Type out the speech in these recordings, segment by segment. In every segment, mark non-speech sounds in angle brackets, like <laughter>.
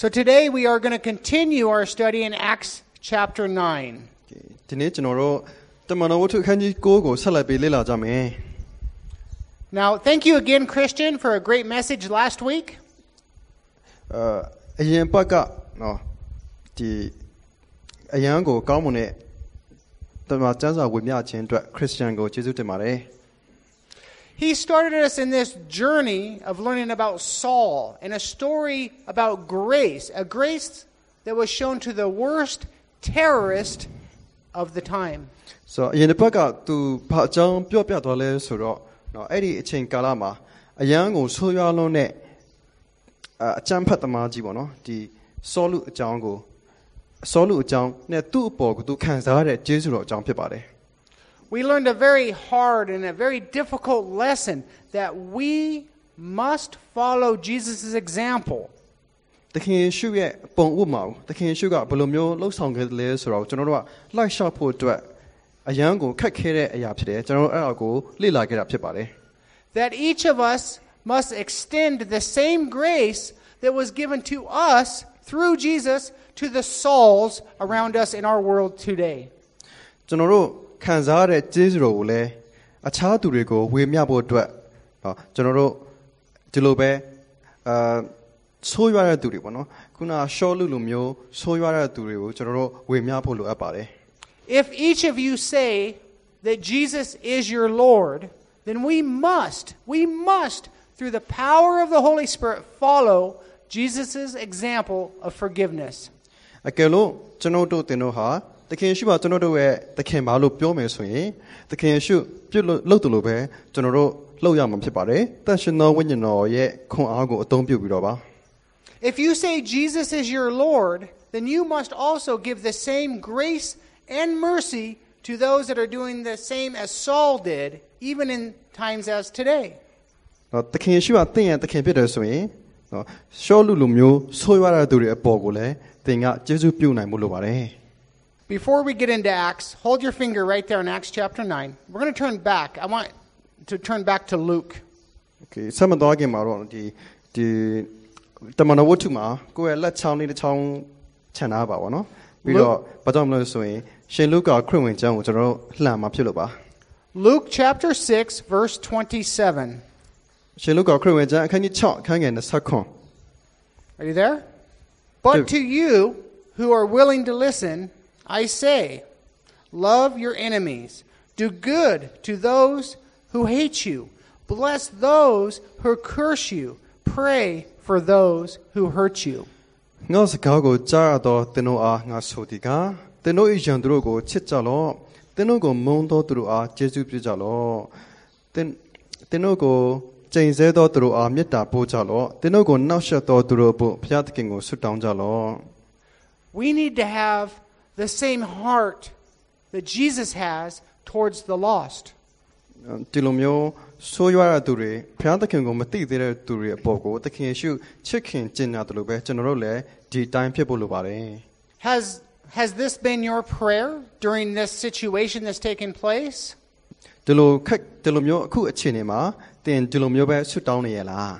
So today we are going to continue our study in Acts chapter 9. ဒီနေ့ကျွန်တော်တို့တမန်တော်ဝတ္ထုအခန်းကြီး9ကိုဆက်လက်ပြီးလေ့လာကြမယ် Now, thank you again, Christian, for a great message last week. အရင်ပတ်ကနော်ဒီအရန်ကိုကောင်းမွန်တဲ့တမန်ကျမ်းစာဝေမျှခြင်းအတွက်ခရစ်ယာန်ကိုကျေးဇူးတင်ပါတယ် He started us in this journey of learning about Saul and a story about grace, a grace that was shown to the worst terrorist of the time. ဆိုတော့အရင်တစ်ပတ်ကသူဘာအကြောင်းပြောပြသွားလဲဆိုတော့နော်အဲ့ဒီအချိန်ကာလမှာအရန်ကိုဆိုးရွားလွန်းတဲ့အအကျမ်းဖတ်သမားကြီးပေါ့နော်ဒီစောလူအကြောင်းကိုစောလူအကြောင်းနဲ့သူ့အပေါ်ကိုသူခံစားရတဲ့ကျေးဇူးတော်အကြောင်းဖြစ်ပါတယ် We learned a very hard and a very difficult lesson that we must follow Jesus' example. သခင်ယေရှုရဲ့ပုံဥပမာကိုသခင်ယေရှုကဘယ်လိုမျိုးလှုပ်ဆောင်ခဲ့တယ်လဲဆိုတော့ကျွန်တော်တို့ကလိုက်လျှောက်ဖို့အတွက်အရန်ကိုခက်ခဲတဲ့အရာဖြစ်တယ်ကျွန်တော်တို့အဲ့ဒါကိုလေ့လာခဲ့တာဖြစ်ပါတယ် That each of us must extend the same grace that was given to us through Jesus to the souls around us in our world today. ကျွန်တော်တို့ if each of you say that Jesus is your Lord then we must we must through the power of the Holy Spirit follow Jesus' example of forgiveness. အကယ်လို့ကျွန်တော်တို့တင်တို့ဟာ သခင်ယေရှုပါကျွန်တော်တို့ရဲ့သခင်ပါလို့ပြောမယ်ဆိုရင်သခင်ယေရှုပြုတ်လို့လုပ်တယ်လို့ပဲကျွန်တော်တို့လုပ်ရမှာဖြစ်ပါတယ်တန်ရှင်သောဝိညာဉ်တော်ရဲ့ခွန်အားကိုအသုံးပြုပြီးတော့ပါ If you say Jesus is your Lord, then you must also give the same grace and mercy to those that are doing the same as Saul did, even in times as today. နော်သခင်ယေရှုကသင်ရဲ့သခင်ဖြစ်တယ်ဆိုရင်နော်ရှောလူလူမျိုးဆိုးရွားတဲ့သူတွေအပေါ်ကိုလည်းသင်ကကျေးဇူးပြုနိုင်မှုလိုပါတယ် Before we get into Acts, hold your finger right there in Acts chapter 9. We're going to turn back. I want to turn back to Luke. Okay ဆက်မသွားခင်မှာတော့ဒီဒီတမန်တော်ဝတ္ထုမှာကိုယ့်ရဲ့လက်ချောင်းလေးတစ်ချောင်းခြံထားပါဘောနော်ပြီးတော့ဘာကြောင့်မလဲဆိုရင်ရှင်လုကာခရစ်ဝင်ကျမ်းကိုကျွန်တော်တို့လှန်မှာဖြစ်လို့ပါ Luke chapter 6, verse 27. ရှင်လုကာခရစ်ဝင်ကျမ်းအခန်းကြီး6အခန်းငယ်29 Are you there? But Two. to you who are willing to listen, I say, love your enemies, do good to those who hate you, bless those who curse you, pray for those who hurt you. ငါစကားကိုကြားရတော့သင်တို့အားငါဆိုသည်ကသင်တို့၏ယံသူတို့ကိုချစ်ကြလော့သင်တို့ကိုမုန်းသောသူတို့အားကျေးဇူးပြုကြလော့သင်သင်တို့ကိုကျိန်ဆဲသောသူတို့အားမေတ္တာပို့ကြလော့သင်တို့ကိုနှောက်ယှက်သောသူတို့ဘုဘုရားသခင်ကိုဆုတောင်းကြလော့ We need to have the same heart that Jesus has towards the lost. ဒီလိုမျိုးဆိုးရွားတဲ့သူတွေဘုရားသခင်ကိုမသိသေးတဲ့သူတွေအပေါ်ကိုသခင်ယေရှုချစ်ခင်ကျင့်ကြတယ်လို့ပဲကျွန်တော်တို့လည်းဒီတိုင်းဖြစ်ဖို့လိုပါတယ် Has, has this been your prayer during this situation that's taken place? ဒီလိုခက်ဒီလိုမျိုးအခုအခြေအနေမှာသင်ဒီလိုမျိုးပဲဆုတောင်းနေရလား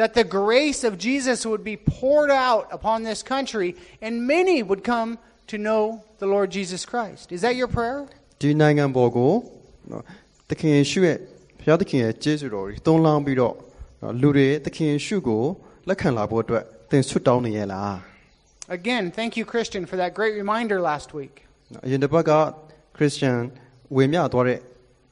that the grace of Jesus would be poured out upon this country and many would come to know the Lord Jesus Christ. Is that your prayer? ဒီနိုင်ငံပေါ်ကိုနော်သခင်ယေရှုရဲ့ဘုရားသခင်ရဲ့ကျေးဇူးတော်ကြီးတုံးလောင်းပြီးတော့နော်လူတွေသခင်ယေရှုကိုလက်ခံလာဖို့အတွက်သင်ဆွတ်တောင်းနေရလား Again, thank you, Christian, for that great reminder last week. နော်အရင်တစ်ပတ်ကခရစ်ယာန်ဝေမျှသွားတဲ့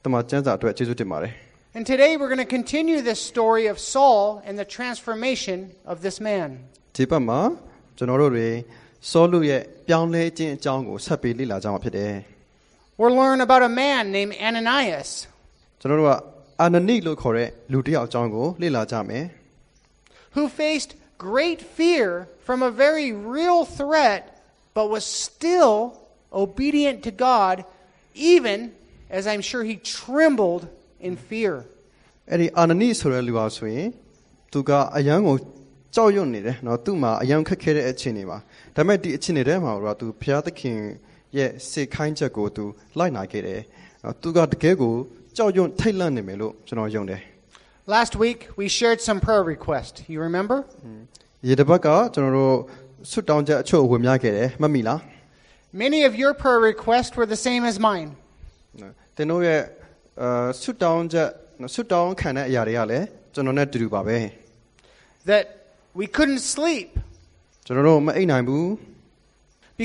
တမန်ကျမ်းစာအတွက်ကျေးဇူးတင်ပါတယ် And today we're going to continue this story of Saul and the transformation of this man. ဒီပတ်မှာကျွန်တော်တို့တွေ စောလူရဲ့ပြောင်းလဲခြင်းအကြောင်းကိုဆက်ပြီးလေ့လာကြမှာဖြစ်တယ် We'll learn about a man named Ananias ကျွန်တော်တို့ကအာနနိလို့ခေါ်တဲ့လူတစ်ယောက်အကြောင်းကိုလေ့လာကြမယ် who faced great fear from a very real threat, but was still obedient to God, even as I'm sure he trembled in fear. အဲ့ဒီအာနနိဆိုတဲ့လူဟာဆိုရင်သူကအယံကို ကြောက်ရွံ့နေတယ်နော်သူ့မှာအယံခက်ခဲတဲ့အခြေအနေပါဒါပေမဲ့ဒီအခြေအနေထဲမှာတော့သူဘုရားသခင်ရဲ့စေခိုင်းချက်ကိုသူလိုက်နာခဲ့တယ်သူကတကယ်ကိုကြောက်ရွံ့ထိတ်လန့်နေမယ်လို့ကျွန်တော်ယုံတယ် Last week we shared some prayer request you remember ဒီတစ်ပတ်ကကျွန်တော်တို့ဆွတောင်းချက်အချို့ဝင်ပြခဲ့တယ်မှတ်မိလား Many of your prayer requests were the same as mine တင်တို့ရဲ့ဆွတောင်းချက်ဆွတောင်းခံတဲ့အရာတွေကလည်းကျွန်တော်နဲ့တူတူပါပဲ That we couldn't sleep ကျွန်တော်တို့မအိပ်နိုင်ဘူး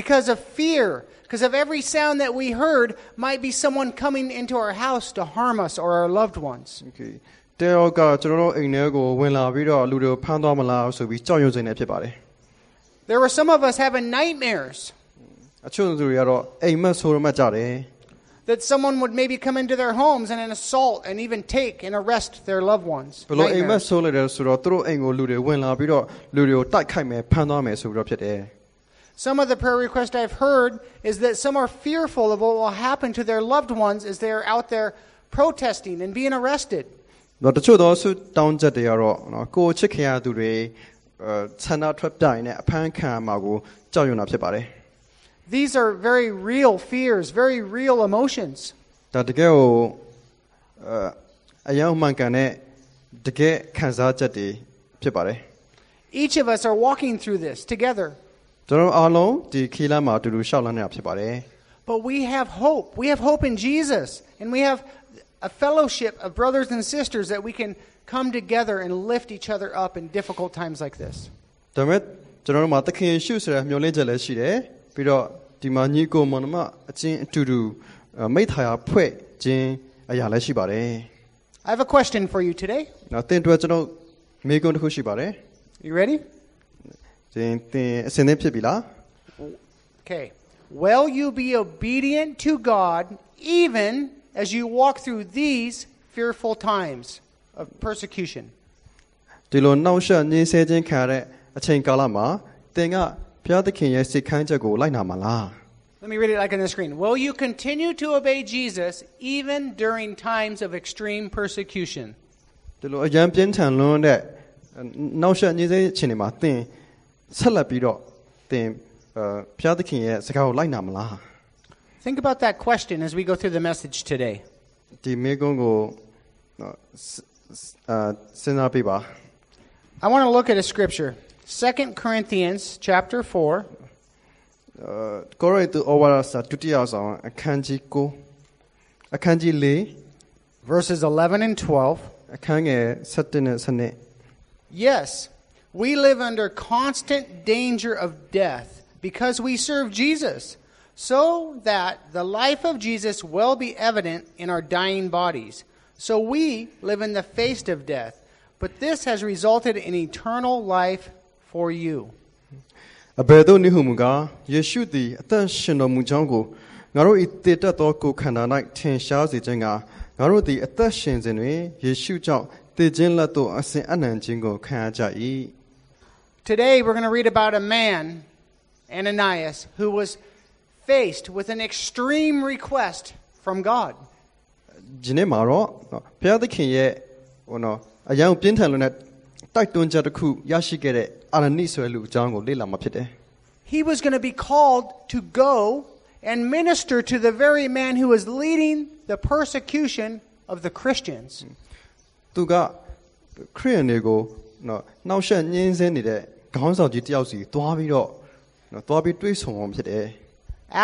because of fear, because of every sound that we heard might be someone coming into our house to harm us or our loved ones. Okay တဲရောကကျွန်တော်တို့အိမ်ထဲကိုဝင်လာပြီးတော့လူတွေကိုဖမ်းသွားမလားဆိုပြီးကြောက်ရွံ့နေဖြစ်ပါတယ် There were some of us having nightmares အချို့သူတွေကတော့အိမ်မက်ဆိုရမှတ်ကြတယ် that someone would maybe come into their homes and assault and even take and arrest their loved ones. ဘလို့အိမ်မက် Nightmares. ဆိုလိုက်တယ်ဆိုတော့သူတို့အိမ်ကိုလူတွေဝင်လာပြီးတော့လူတွေကိုတိုက်ခိုက်မယ်ဖမ်းသွားမယ်ဆိုပြီးတော့ဖြစ်တယ် Some of the prayer requests I've heard is that some are fearful of what will happen to their loved ones as they are out there protesting and being arrested. တော့တချို့သောဆုတောင်းချက်တွေကတော့နော်ကိုယ်ချစ်ခင်ရသူတွေအဲဆန္ဒထွက်ပြိုင်နဲ့အဖမ်းခံမှာကိုကြောက်ရွံ့တာဖြစ်ပါတယ် These are very real fears, very real emotions. ဒါတကယ်ကိုအဲအယောင်မှန်ကန်တဲ့တကယ်ခံစားချက်တွေဖြစ်ပါတယ် Each of us are walking through this together. ကျွန်တော်တို့အားလုံးဒီခီးလမ်းမှာအတူတူရှောက်လန်းနေတာဖြစ်ပါတယ် But we have hope. We have hope in Jesus. And we have a fellowship of brothers and sisters that we can come together and lift each other up in difficult times like this. ဒါပေမဲ့ကျွန်တော်တို့မှာသခင်ယေရှုဆိုတဲ့မျှော်လင့်ချက်လည်းရှိတယ်ပြီးတော့ ဒီမှာညီကိုမောင်နှမအချင်းအတူတူအဲမိသားရဖွဲ့ခြင်းအရာလည်းရှိပါတယ် I have a question for you today. နောက်သင်အတွက်ကျွန်တော်မိကုန်းတစ်ခုရှိပါတယ် You ready? သင်သင်အစဉ်သင့်ဖြစ်ပြီလား Okay. Will you be obedient to God even as you walk through these fearful times of persecution? ဒီလိုနှောက်ယှက်ညှင်းဆဲခြင်းခံရတဲ့အချိန်ကာလမှာသင်က ဘုရားသခင်ရဲ့စိတ်ခိုင်းချက်ကိုလိုက်နာမှာလား Let me read it like on the screen. Will you continue to obey Jesus even during times of extreme persecution? ဒီလိုအရန်ပြင်းထန်လွန်းတဲ့နှောက်ယှက်ညှင်းဆဲခြင်းတွေမှာသင်ဆက်လက်ပြီးတော့သင်အဲဘုရားသခင်ရဲ့စကားကိုလိုက်နာမလား Think about that question as we go through the message today. ဒီမိကုန်းကိုနော်စစအာစဉ်းစားပေးပါ I want to look at a scripture. 2 Corinthians chapter 4, အဲကိုရိန္သုဩဝါဒစာဒုတိယဆောင်အခန်းကြီး9အခန်းကြီး4 verses 11 and 12. အခန်းငယ်7နဲ့7 Yes, we live under constant danger of death because we serve Jesus, so that the life of Jesus will be evident in our dying bodies. So we live in the face of death, but this has resulted in eternal life for you. အဘယ်သို့နည်းဟုမူကားယေရှုသည်အသက်ရှင်တော်မူကြောင်းကိုငါတို့ဤတည်တတ်သောကိုယ်ခန္ဓာ၌ထင်ရှားစေခြင်းကငါတို့သည်အသက်ရှင်စဉ်တွင်ယေရှုကြောင့်တည်ခြင်းလက်သို့အစဉ်အနှံခြင်းကိုခံရကြ၏ Today we're going to read about a man, Ananias, who was faced with an extreme request from God. ဒီနေ့မှာတော့နော်ဘုရားသခင်ရဲ့ဟိုနော်အယံပြင်းထန်လွန်းတဲ့ တိုက်တွန်းချက်တစ်ခုရရှိခဲ့တဲ့အာရနိဆွဲလူအကြောင်းကိုလေ့လာမှာဖြစ်တယ် He was going to be called to go and minister to the very man who was leading the persecution of the Christians. သူကခရိယန်တွေကိုနော်နှောက်ယှက်ညှင်းဆဲနေတဲ့ခေါင်းဆောင်ကြီးတယောက်စီသွားပြီးတော့နော်သွားပြီးတွေးဆုံအောင်ဖြစ်တယ်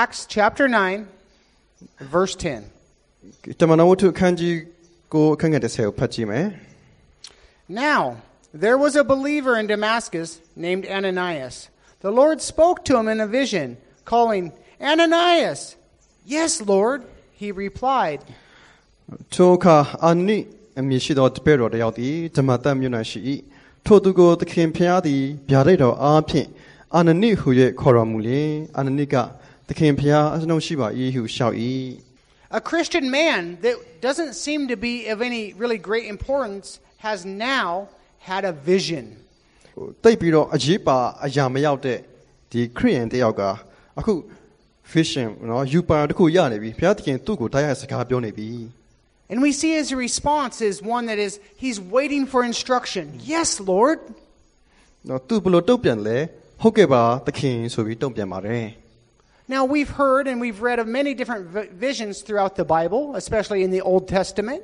Acts chapter 9, verse 10. တမန်တော်ဝတ္ထုအခန်းကြီးကိုအခန်းငယ်30ကိုဖတ်ကြည့်မယ် Now, there was a believer in Damascus named Ananias. The Lord spoke to him in a vision, calling, Ananias! Yes, Lord, he replied. ထိုအခါအာနိအမည်ရှိသောတပည့်တော်တစ်ယောက်သည်ဓမ္မတမြို့၌ရှိ၏ထိုသူကိုသခင်ဖျားသည်ဗျာဒိတ်တော်အားဖြင့်အာနနိဟု၍ခေါ်တော်မူလျင်အာနနိကသခင်ဖျားအနှုတ်ရှိပါ၏ဟုလျှောက်၏ A Christian man that doesn't seem to be of any really great importance has now had a vision. ဟိုတိတ်ပြီးတော့အရေးပါအရာမရောက်တဲ့ဒီခရိယန်တစ်ယောက်ကအခု vision နော်ယူပါတစ်ခုရနေပြီဘုရားသခင်သူ့ကိုတရားစကားပြောနေပြီ And we see his response is one that is, he's waiting for instruction. Yes, Lord. နော်သူဘယ်လို့တုတ်ပြန်လဲဟုတ်ကဲ့ပါသခင်ဆိုပြီးတုံ့ပြန်ပါတယ် Now, we've heard and we've read of many different vi- visions throughout the Bible, especially in the Old Testament.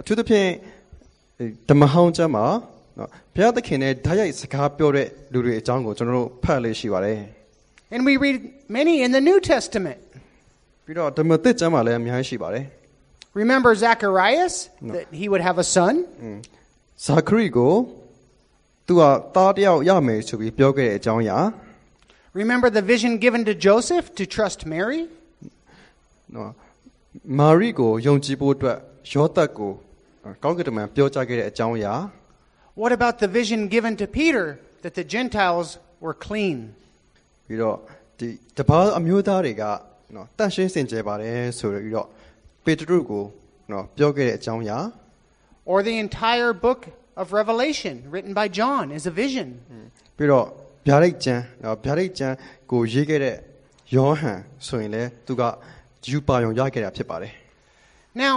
အထူးသဖြင့် ဓမ္မဟောင်းကျမ်းမှာ နော်ဘုရားသခင်နဲ့ဓာတ်ရိုက်စကားပြောတဲ့လူတွေအကြောင်းကိုကျွန်တော်တို့ဖတ်လေ့ရှိပါတယ် And we read many in the New Testament. ပြီးတော့ဓမ္မသစ်ကျမ်းမှာလည်းအများကြီးရှိပါတယ် Remember Zacharias, that he would have a son? ဇာခရီကိုသူကသားတစ်ယောက်ရမယ်ဆိုပြီးပြောခဲ့တဲ့အကြောင်းအရာ Remember the vision given to Joseph to trust Mary? နော်မာရိကိုယုံကြည်ဖို့အတွက်ယောသတ်ကို ကောင်းကင်တမန်ပြောကြားခဲ့တဲ့အကြောင်းအရာ What about the vision given to Peter that the Gentiles were clean? ပြီးတော့ဒီတပားအမျိုးသားတွေကနော်တန့်ရှင်းစင်ကြယ်ပါတယ်ဆိုပြီးတော့ပေတရုကိုနော်ပြောခဲ့တဲ့အကြောင်းအရာ Or the entire book of Revelation written by John is a vision. ပြီးတော့ဗျာဒိတ်ကျမ်းနော်ဗျာဒိတ်ကျမ်းကိုရေးခဲ့တဲ့ယောဟန်ဆိုရင်လည်းသူကယူပါယုံရခဲ့တာဖြစ်ပါတယ် Now,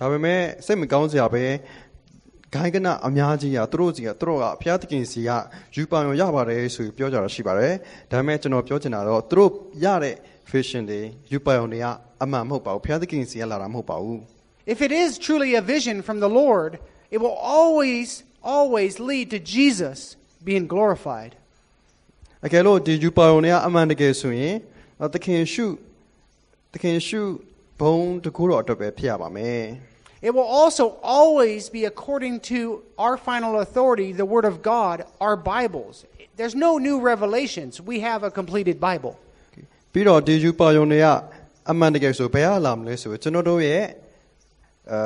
ဒါပေမဲ့စိတ်မကောင်းစရာပဲဂိုင်းကနအများကြီးကသူတို့စီကသူတို့ကဘုရားသခင်စီကယူပါယုံရပါတယ်ဆိုပြီးပြောကြတာရှိပါတယ်ဒါပေမဲ့ကျွန်တော်ပြောချင်တာတော့သူတို့ရတဲ့ vision တွေယူပါယုံတွေကအမှန်မဟုတ်ပါဘူးဘုရားသခင်စီကလာတာမဟုတ်ပါဘူး If it is truly a vision from the Lord, it will always, always lead to Jesus being glorified. အကယ်လို့ဒီယူပါယုံတွေကအမှန်တကယ်ဆိုရင်သခင်ရှုသခင်ရှုဘုံတကူတော်အတွက်ပဲဖြစ်ရပါမယ် It will also always be according to our final authority, the Word of God, our Bibles. There's no new revelations. We have a completed Bible. ပြီးတော့ဒီယူပါယုံတွေကအမှန်တကယ်ဆိုဘယ်ဟာလာမလဲဆိုကျွန်တော်တို့ရဲ့အဲ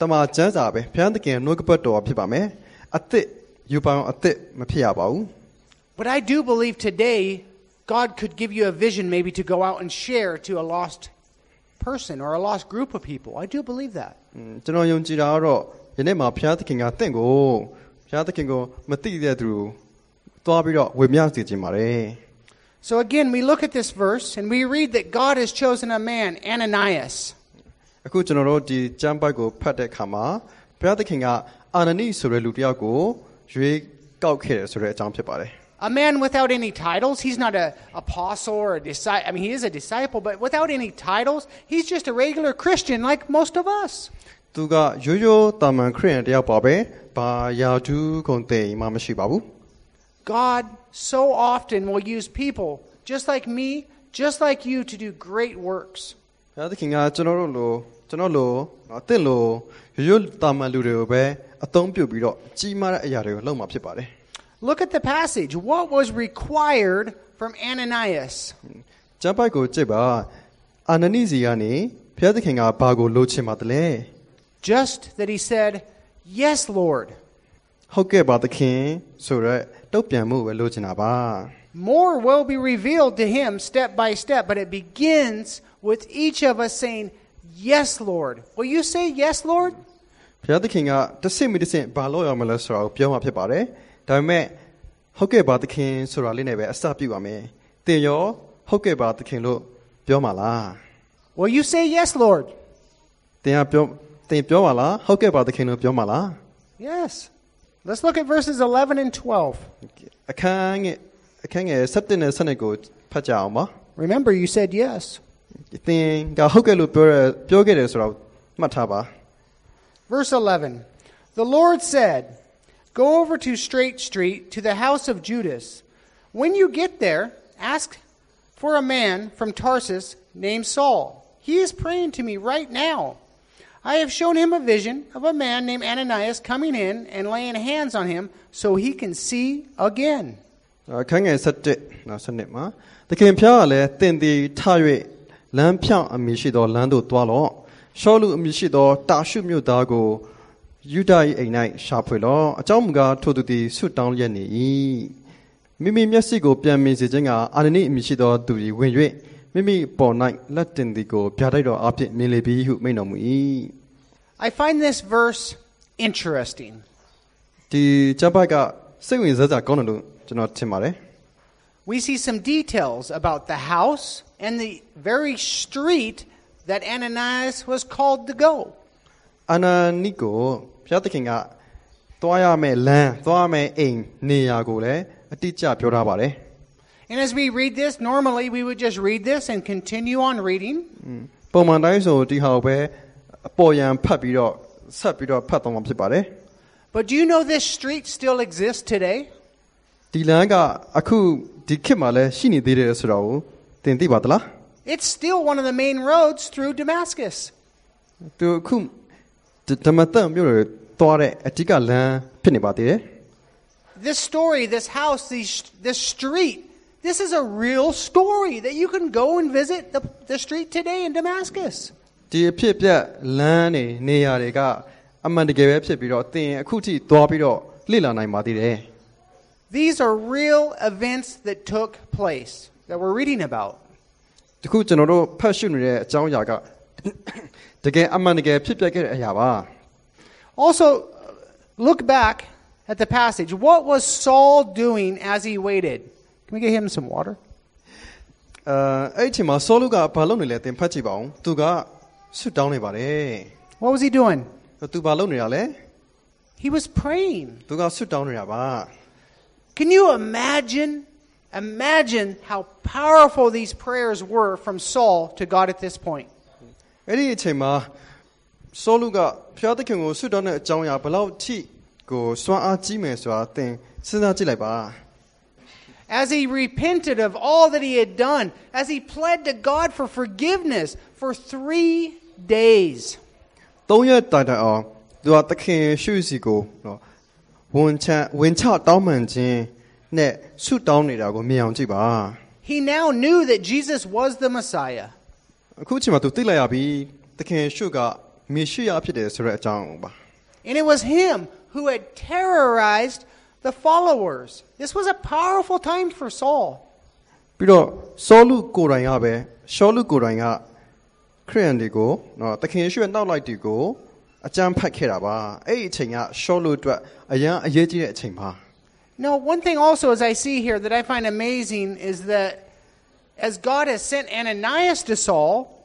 တမန်ကျမ်းစာပဲဘုရားသခင်နှုတ်ကပတ်တော်ဖြစ်ပါမယ်အသစ်ယူပါယုံအသစ်မဖြစ်ရပါဘူး But I do believe today God could give you a vision maybe to go out and share to a lost person or a lost group of people. I do believe that. อืมကျွန်တော်ယုံကြည်တာကတော့ယနေ့မှာဘုရားသခင်ကတင့်ကိုဘုရားသခင်ကိုမသိတဲ့သူကိုသွားပြီးတော့ဝေမျှစေခြင်းပါတယ် So again, we look at this verse and we read that God has chosen a man, Ananias. အခုကျွန်တော်တို့ဒီကျမ်းပိုက်ကိုဖတ်တဲ့အခါမှာဘုရားသခင်ကအာနနိဆိုတဲ့လူတစ်ယောက်ကိုရွေးကောက်ခဲ့တယ်ဆိုတဲ့အကြောင်းဖြစ်ပါတယ် A man without any titles. He's not an apostle or a disciple. I mean, he is a disciple, but without any titles, he's just a regular Christian like most of us. သူကရိုးရိုးတာမန်ခရစ်ယာန်တစ်ယောက်ပါပဲဘာယာဒူးကုန်တဲ့မှမရှိပါဘူး God so often will use people just like me, just like you, to do great works. ဘုရားသခင်ကကျွန်တော်တို့လိုကျွန်တော်လိုနော်အသစ်လိုရိုးရိုးတာမန်လူတွေကိုပဲအသုံးပြုပြီးတော့ကြီးမားတဲ့အရာတွေကိုလုပ်မှာဖြစ်ပါတယ် Look at the passage. What was required from Ananias? ကျမ်းပိုက်ကိုကြည့်ပါအာနနိစီကနေဘုရားသခင်ကဘာကိုလိုချင်ပါတယ်လဲ Just that he said, Yes, Lord. ဟုတ်ကဲ့ပါသခင်ဆိုတော့တုတ်ပြန်မှုပဲလိုချင်တာပါ More will be revealed to him step by step, but it begins with each of us saying, Yes, Lord. Will you say, Yes, Lord? ဘုရားသခင်ကတစ်ဆင့်မိတစ်ဆင့်ဘာလို့ရမလဲဆိုတာကိုပြောမှာဖြစ်ပါတယ် ဒါပေမဲ့ဟုတ်ကဲ့ပါသခင်ဆိုတာလေးနဲ့ပဲအစပြုပါမယ်သင်ရောဟုတ်ကဲ့ပါသခင်လို့ပြောမှာလား Will you say, Yes, Lord? သင်ကပြောသင်ပြောပါလားဟုတ်ကဲ့ပါသခင်လို့ပြောမှာလား Yes. Let's look at verses 11 and 12. အခန်းငယ်အခန်းငယ်7နဲ့7ကိုဖတ်ကြအောင်ပါ Remember, you said yes. သင်ကဟုတ်ကဲ့လို့ပြောရပြောခဲ့တယ်ဆိုတော့မှတ်ထားပါ Verse 11 The Lord said, Go over to Straight Street to the house of Judas. When you get there, ask for a man from Tarsus named Saul. He is praying to me right now. I have shown him a vision of a man named Ananias coming in and laying hands on him so he can see again. အခန်းငယ်7နောက်7မှာသခင်ဖျားကလည်းသင်သည်ထ၍လမ်းဖြောင်းအမည်ရှိသောလမ်းသို့တွားလော့ရှောလူအမည်ရှိသောတာရှုမြို့သားကို ယူဒာ၏အိမ်၌ရှာဖွေလော့အကြောင်းမူကားထိုသူသည်ဆွတောင်းရက်နေ၏မိမိမျက်စိကိုပြန်မြင်စေခြင်းကအာနနိအမည်ရှိသောသူသည်ဝင်၍မိမိပေါ်၌လက်တင်သည်ကိုဗျာဒိတ်တော်အဖြစ်မြင်လေပြီဟုမိန့်တော်မူ၏ I find this verse interesting. ဒီကျမ်းပိုက်ကစ စိတ်ဝင်စားစရာကောင်းတယ်လို့ကျွန်တော်ထင်ပါတယ် We see some details about the house and the very street that Ananias was called to go. အာနာနိကိုဘုရားသခင်ကသွားရမယ့်လမ်းသွားရမယ့်အိမ်နေရာကိုလည်းအတိအကျပြောထားပါတယ် And as we read this, normally we would just read this and continue on reading. ပုံမှန်တိုင်းဆိုဒီဟာကိုပဲအပေါ်ယံဖတ်ပြီးတော့ဆက်ပြီးတော့ဖတ်တော့မှာဖြစ်ပါတယ် But do you know this street still exists today? ဒီလမ်းကအခုဒီခေတ်မှာလည်းရှိနေသေးတယ်ဆိုတော့သင်သိပါသလား It's still one of the main roads through Damascus. သူအခု ဓမ္မတန်မြို့တွေသွားတဲ့အဓိကလမ်းဖြစ်နေပါသေးတယ် This story, this house, these, this street, this is a real story that you can go and visit the, the street today in Damascus. ဒီအဖြစ်အပျက်လမ်းတွေနေရာတွေကအမှန်တကယ်ပဲဖြစ်ပြီးတော့သင်အခုထိသွားပြီးတော့လေ့လာနိုင်ပါသေးတယ် These are real events that took place that we're reading about. တခုကျွန်တော်တို့ဖတ်ရှုနေတဲ့အကြောင်းအရာက <coughs> တကယ်အမှန်တကယ်ဖြစ်ပျက်ခဲ့တဲ့အရာပါ Also, look back at the passage. What was Saul doing as he waited? Can we get him some water? အဲအဲ့ဒီအချိန်မှာဆောလုကဘာလုပ်နေလဲသင်ဖတ်ကြည့်ပါဦးသူကဆွတ်တောင်းနေပါတယ် What was he doing? သူဘာလုပ်နေတာလဲ He was praying. သူကဆွတ်တောင်းနေတာပါ Can you imagine? Imagine how powerful these prayers were from Saul to God at this point. အဲ့ဒီအချိန်မှာဆောလုကဖျားသခင်ကိုဆွတ်တောင်းတဲ့အကြောင်းအရာဘယ်လောက်ထိကိုစွမ်းအားကြီးမယ်ဆိုတာသင်စဉ်းစားကြည့်လိုက်ပါ As he repented of all that he had done, as he pled to God for forgiveness for three days. သုံးရက်တိုင်တိုင်အောင်သူကသခင်ရှုစီကိုနော်ဝန်ချဝန်ချတောင်းပန်ခြင်းနဲ့ဆွတ်တောင်းနေတာကိုမြင်အောင်ကြည့်ပါ He now knew that Jesus was the Messiah. အခုချိန်မှာသူသိလိုက်ရပြီသခင်ရှုကမေရှိယဖြစ်တယ်ဆိုတဲ့အကြောင်းပါ And it was him who had terrorized the followers. This was a powerful time for Saul. ပြီးတော့ဆောလုကိုယ်တိုင်ကပဲရှောလုကိုယ်တိုင်ကခရိယန်တွေကိုနော်သခင်ရှုရဲ့နောက်လိုက်တွေကိုအကြမ်းဖက်ခဲ့တာပါအဲ့ဒီအချိန်ကရှောလုအတွက်အရန်အရေးကြီးတဲ့အချိန်ပါ Now, one thing also, as I see here, that I find amazing is that as God has sent Ananias to Saul,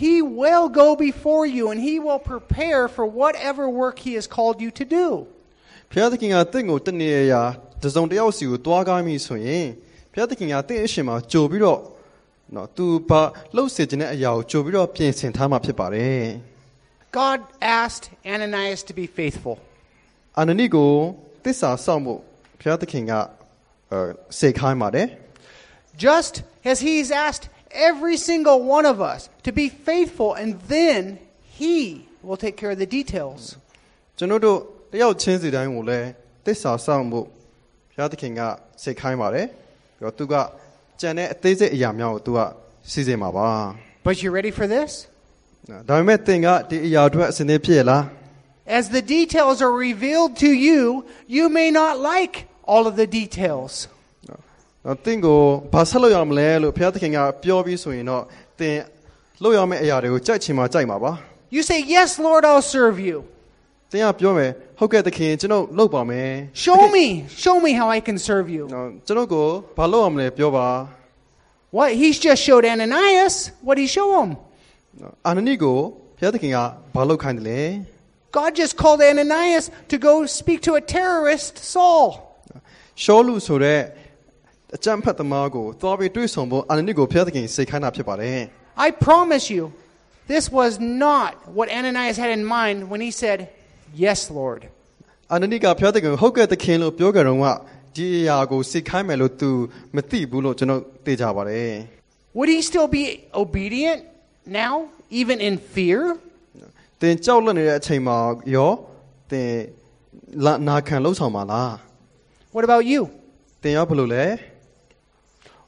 he will go before you and he will prepare for whatever work he has called you to do. ဘုရားသခင်ကတင့်ကိုတနေရာတစ်စုံတစ်ယောက်စီကိုတွားကားမိဆိုရင်ဘုရားသခင်ကတင့်အရှင်မှာကြိုပြီးတော့နော်သူဘာလှုပ်စေခြင်းတဲ့အရာကိုကြိုပြီးတော့ပြင်ဆင်ထားမှာဖြစ်ပါတယ် God asked Ananias to be faithful. အာနနိကိုတစ္ဆာစောင့်ဖို့ဘုရားသခင်ကအဲစေခိုင်းပါတယ် Just as he's asked every single one of us to be faithful, and then he will take care of the details. ကျွန်တော်တို့တယောက်ချင်းစီတိုင်းကိုလည်းတစ္ဆာစောင့်ဖို့ဘုရားသခင်ကစေခိုင်းပါတယ်ပြီးတော့သူကကြံတဲ့အသေးစိတ်အရာများကိုသူကစီစဉ်မှာပါ But you ready for this? နော်ဒါပေမဲ့သင်ကဒီအရာအတွက်အစဉ်သင့်ဖြစ်ရလား As the details are revealed to you, you may not like all of the details. နော်သင်ကိုဘာဆက်လုပ်ရမလဲလို့ဘုရားသခင်ကပြောပြီးဆိုရင်တော့သင်လုပ်ရမယ့်အရာတွေကိုကြိုက်ချင်မှကြိုက်မှာပါ You say, Yes, Lord, I'll serve you. သင်ကပြောမယ်ဟုတ်ကဲ့သခင်ကျွန်တော်လုပ်ပါမယ် Show me, show me how I can serve you. နော်ကျွန်တော်ကိုဘာလုပ်ရမလဲပြောပါ What? He's just showed Ananias. What did he show him? နော်အာနနိကိုဘုရားသခင်ကဘာလုပ်ခိုင်းတယ်လဲ God just called Ananias to go speak to a terrorist, Saul. ရှောလူဆိုတဲ့ အကြမ်းဖက်သမားကိုသွားပြီးတွေ့ဆုံဖို့အာနနိကိုဘုရားသခင်စိတ်ခိုင်းတာဖြစ်ပါတယ် I promise you, this was not what Ananias had in mind when he said, Yes, Lord. အာနနိကဘုရားသခင်ကိုဟုတ်ကဲ့သခင်လို့ပြောကြတော့ကဒီအရာကိုစိတ်ခိုင်းမယ်လို့ तू မသိဘူးလို့ကျွန်တော်သိကြပါတယ် Would he still be obedient now, even in fear? သင်ကြောက်လွတ်နေတဲ့အချိန်မှာရောသင်လာနာခံလှုပ်ဆောင်ပါလား What about you? တင်ရောဘယ်လိုလဲ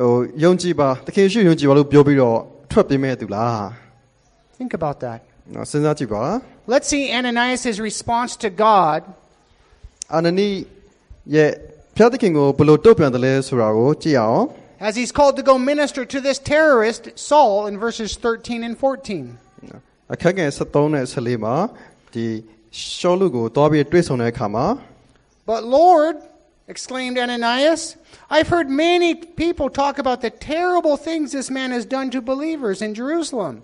ဟိုယုံကြည်ပါသခင်ရှိယုံကြည်ပါလို့ပြောပြီးတော့ထွက်ပြေးမဲ့သူလား Think about that. နော်စဉ်းစားကြည့်ပါ Let's see Ananias' response to God အာနနီရဲ့ဖျားသခင်ကိုဘယ်လိုတုတ်ပြန်တယ်လဲဆိုတာကိုကြည့်အောင် as he's called to go minister to this terrorist, Saul, in verses 13 and 14. အခက်ငယ်73နဲ့14မှာဒီရှောလူကိုတွားပြီးတွေ့ဆုံတဲ့အခါမှာ But Lord, exclaimed Ananias, I've heard many people talk about the terrible things this man has done to believers in Jerusalem.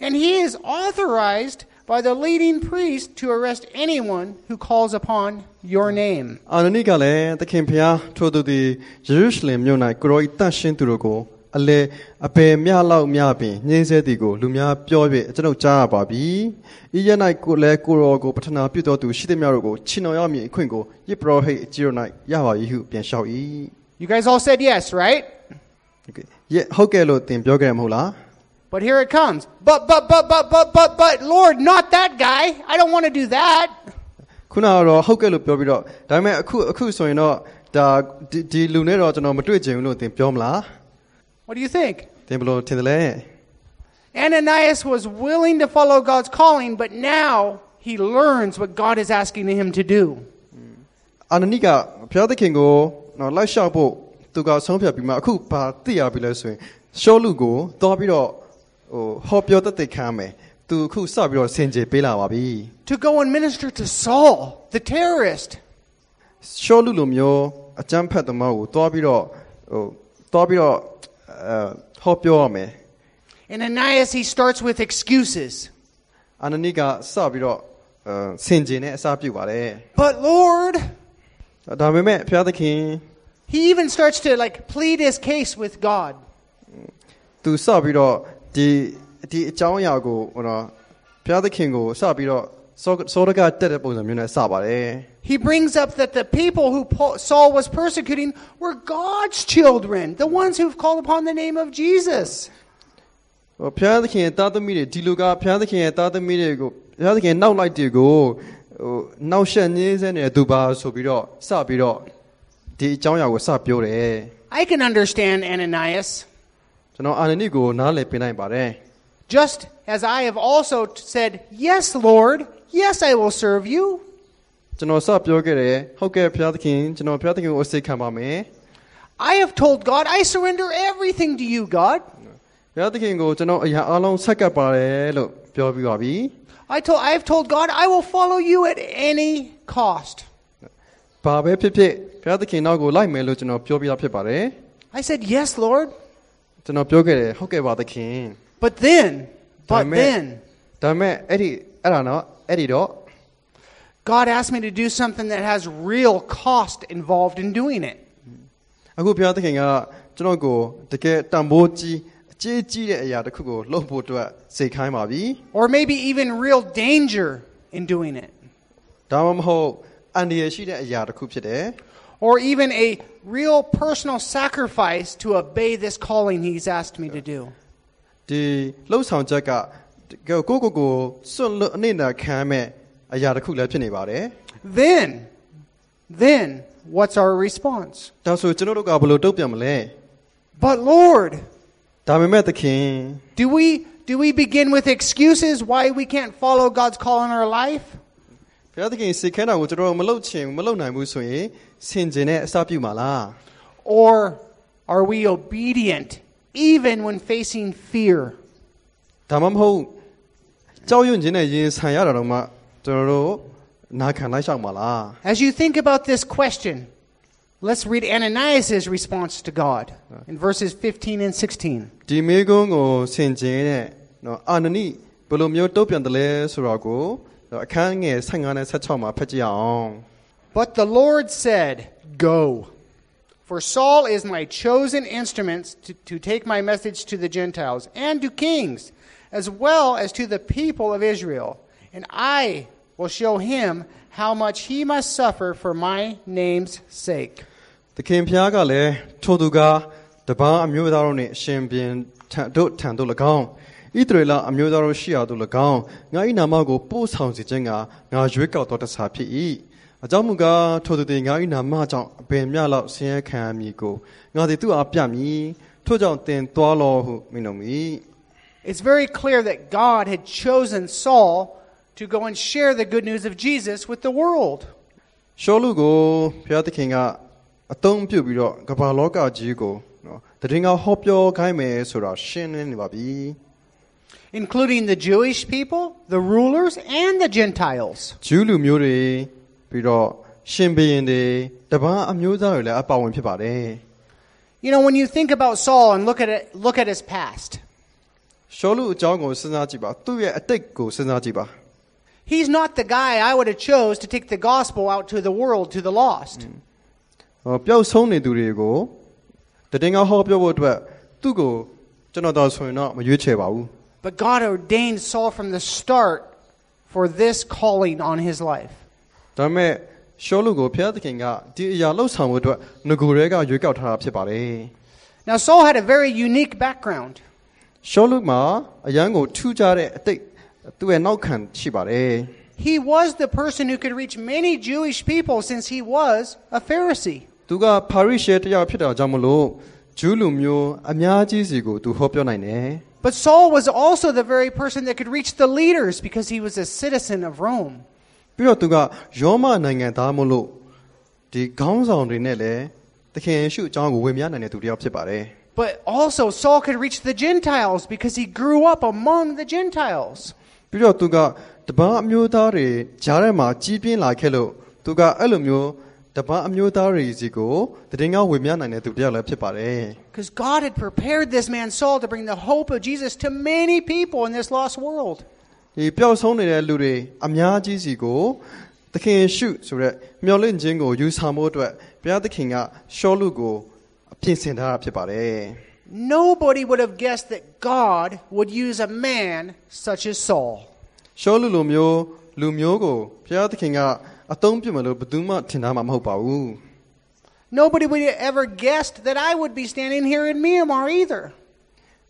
And he is authorized by the leading priest to arrest anyone who calls upon your name. အာနနီကလည်းသခင်ဖျားထိုသူသည်ယေရုရှလင်မြို့၌ကိုရောဤတန့်ရှင်းသူတို့ကို အလေအပေမြလောက်မြပင်ညင်းဆဲသည်ကိုလူများပြော၍ကျွန်ုပ်ကြားရပါပြီ။ဤရ၌ကိုလည်းကိုရောကိုပထနာပြုတော်သူရှိသည်များတို့ကိုချီနှောင်ရမည်အခွင့်ကိုယစ်ပရောဟိတ်အကြီးတို့၌ရပါ၏ဟုပြန်လျှောက်၏ You guys all said yes, right? ။ယဟုတ်ကဲ့လို့သင်ပြောခဲ့တယ်မဟုတ်လား But here it comes. But, but, but, but, but, but, but, Lord, not that guy. I don't want to do that. ။ခုနကတော့ဟုတ်ကဲ့လို့ပြောပြီးတော့ဒါပေမဲ့အခုအခုဆိုရင်တော့ဒါဒီဒီလူနဲ့တော့ကျွန်တော်မတွေ့ချင်ဘူးလို့သင်ပြောမလား What do you think? ။သင်ဘယ်လိုထင်တယ်လဲ Ananias was willing to follow God's calling, but now he learns what God is asking him to do. ။အာနနီကဘုရားသခင်ကိုနော်လိုက်လျှောက်ဖို့သူကဆုံးဖြတ်ပြီးမှအခုဘာသိရပြီလဲဆိုရင်ရှောလူကိုသွားပြီးတော့ဟိုဟောပြောတတ်တဲ့ခံမယ်။သူအခုစပြီးတော့ဆင်ခြေပေးလာပါပြီ To go and minister to Saul, the terrorist. ။ရှောလူလိုမျိုးအကြမ်းဖက်သမားကိုသွားပြီးတော့ဟိုသွားပြီးတော့ အဲဟောပြောရမယ် And Ananias, he starts with excuses. ။အာနနီကစပြီးတော့အဲဆင်ခြေနဲ့အစားပြုပါတယ် But Lord, ။ဒါပေမဲ့ဘုရားသခင် he even starts to like plead his case with God. သူစပြီးတော့ဒီဒီအကြောင်းအရာကိုဟိုတော့ဘုရားသခင်ကိုစပြီးတော့စောစောရကတက်တဲ့ပုံစံမျိုးနဲ့စပါတယ် He brings up that the people who Paul, Saul was persecuting were God's children, the ones who've called upon the name of Jesus. ဟိုဘုရားသခင်ရဲ့တာသမီတွေဒီလူကဘုရားသခင်ရဲ့တာသမီတွေကိုဘုရားသခင်နောက်လိုက်တွေကိုဟိုနောက်ဆက်ညင်းစဲနေတဲ့သူပါဆိုပြီးတော့စပြီးတော့ဒီအကြောင်းအရာကိုစပြောတယ် I can understand Ananias, ကျွန်တော်အာနနိကိုနားလည်ပြနိုင်ပါတယ် just as I have also t- said, Yes, Lord, yes, I will serve you. ကျွန်တော်စပြောခဲ့တယ်ဟုတ်ကဲ့ဘုရားသခင်ကျွန်တော်ဘုရားသခင်ကိုအစိတ်ခံပါမယ် I have told God, I surrender everything to you, God. ဘုရားသခင်ကိုကျွန်တော်အရာအလုံးဆက်ကပ်ပါတယ်လို့ပြောပြီးပါပြီ I told, I have told God, I will follow you at any cost. ဘာပဲဖြစ်ဖြစ်ဘုရားသခင်နောက်ကိုလိုက်မယ်လို့ကျွန်တော်ပြောပြတာဖြစ်ပါတယ် I said, Yes, Lord. ကျွန်တော်ပြောခဲ့တယ်ဟုတ်ကဲ့ပါသခင် But then, but Amen. then, ဒါပေမဲ့အဲ့ဒီအဲ့ဒါနော်အဲ့ဒီတော့ God asked me to do something that has real cost involved in doing it. အခုဘုရားသခင်ကကျွန်တော်ကိုတကယ်တန်ဖိုးကြီးအကြီးကြီးတဲ့အရာတစ်ခုကိုလုပ်ဖို့အတွက်စိတ်ခိုင်းပါပြီ Or maybe even real danger in doing it. ဒါမှမဟုတ်အန္တရာယ်ရှိတဲ့အရာတစ်ခုဖြစ်တယ် Or even a real personal sacrifice to obey this calling He's asked me to do. ဒီလှုပ်ဆောင်ချက်ကတကယ်ကိုယ့်ကိုယ်ကိုစွန့်လွတ်အနေနဲ့ခံမဲ့ အရာတစ်ခုလည်းဖြစ်နေပါတယ် Then, then, what's our response? ဒါဆိုကျွန်တော်တို့ကဘယ်လိုတုံ့ပြန်မလဲ But Lord, ဒါပေမဲ့သခင် do we do we begin with excuses why we can't follow God's call in our life? ဘုရားသခင်စိတ်ခဲတာကိုကျွန်တော်တို့မလုပ်ချင်ဘူးမလုပ်နိုင်ဘူးဆိုရင်ဆင်ခြင်နဲ့အစပြုမှာလား Or are we obedient even when facing fear? ဒါမှမဟုတ်ကြောက်ရွံ့ခြင်းနဲ့ရင်ဆိုင်ရတာတော့မှ ကျွန်တော်တို့နာခံလိုက်ရှောက်မှာလား As you think about this question, let's read Ananias' response to God in verses 15 and 16. ဒီမေကုန်းကိုဆင်ခြင်တဲ့နော်အာနနိဘယ်လိုမျိုးတုံ့ပြန်တယ်လဲဆိုတော့ကိုအခန်းငယ်15နဲ့16မှာဖတ်ကြည့်အောင် But the Lord said, Go. For Saul is my chosen instrument to, to take my message to the Gentiles and to kings, as well as to the people of Israel. And I will show him how much he must suffer for my name's sake. သခင်ဖျားကလည်းထိုသူကတပန်းအမျိုးသားတို့နှင့်အရှင်ပြန်ထံတို့ထံတို့၎င်းဣသရေလအမျိုးသားတို့ရှိရာတို့၎င်းငါ၏နာမကိုပို့ဆောင်စေခြင်းကငါရွေးကောက်တော်တစားဖြစ်၏အကြောင်းမူကားထိုသူသည်ငါ၏နာမကြောင့်အပင်မြလောက်ဆင်းရဲခံရမည်ကိုငါသည်သူ့အားပြမည်ထို့ကြောင့်တင်သွားလောဟုမိန့်တော်မူ၏ It's very clear that God had chosen Saul to go and share the good news of Jesus with the world. ရှောလူကိုဘုရားသခင်ကအသုံးပြုပြီးတော့ကမ္ဘာလောကကြီးကိုနော်တည်ငါဟောပြောခိုင်းမယ်ဆိုတာရှင်းလင်းနေပါပြီ including the Jewish people, the rulers, and the Gentiles. ဂျူးလူမျိုးတွေပြီးတော့ရှင်ဘုရင်တွေတပန်းအမျိုးသားတွေလည်းအပါဝင်ဖြစ်ပါတယ် You know, when you think about Saul and look at it, look at his past, ရှောလူအကြောင်းကိုစဉ်းစားကြည့်ပါသူ့ရဲ့အတိတ်ကိုစဉ်းစားကြည့်ပါ he's not the guy I would have chose to take the gospel out to the world, to the lost. ဟောပျောက်ဆုံးနေသူတွေကိုတည်ငါဟောပြောဖို့အတွက်သူ့ကိုကျွန်တော်တော့ဆိုရင်တော့မရွေးချယ်ပါဘူး But God ordained Saul from the start for this calling on his life. ဒါပေမဲ့ရှောလူကိုဘုရားသခင်ကဒီအရာလှုပ်ဆောင်မှုအတွက်ငကိုယ်တွေကရွေးကောက်ထားတာဖြစ်ပါတယ် Now, Saul had a very unique background. ရှောလူမှာအရန်ကိုထူးခြားတဲ့အတိတ် သူ့ရဲ့နောက်ခံရှိပါတယ် He was the person who could reach many Jewish people since he was a Pharisee. သူကပါရိရှဲတရားဖြစ်တာကြောင့်မလို့ဂျူးလူမျိုးအများကြီးစီကိုသူဟောပြောနိုင်တယ် But Saul was also the very person that could reach the leaders because he was a citizen of Rome. ပြီးတော့သူကယောမနိုင်ငံသားမလို့ဒီခေါင်းဆောင်တွေနဲ့လည်းသခင်ယေရှုအကြောင်းကိုဝေမျှနိုင်တဲ့သူတစ်ယောက်ဖြစ်ပါတယ် But also, Saul could reach the Gentiles because he grew up among the Gentiles. ပြီးတော့သူကတပန်းအမျိုးသားတွေဂျားထဲမှာကြီးပြင်းလာခဲ့လို့သူကအဲ့လိုမျိုးတပန်းအမျိုးသားတွေစီကိုတည်ငါဝေမျှနိုင်တဲ့သူတစ်ယောက်လည်းဖြစ်ပါတယ် Because God had prepared this man Saul to bring the hope of Jesus to many people in this lost world. ဒီပျောက်ဆုံးနေတဲ့လူတွေအများကြီးစီကိုသခင်ယေရှုဆိုရက်မျော်လင့်ခြင်းကိုယူဆောင်ဖို့အတွက်ဘုရားသခင်ကရှောလူကိုအပြင်ဆင်ထားတာဖြစ်ပါတယ် Nobody would have guessed that God would use a man such as Saul. ရှောလူလိုမျိုးလူမျိုးကိုဘုရားသခင်ကအသုံးပြုမယ်လို့ဘယ်သူမှထင်ထားမှာမဟုတ်ပါဘူး Nobody would have ever guessed that I would be standing here in Myanmar either.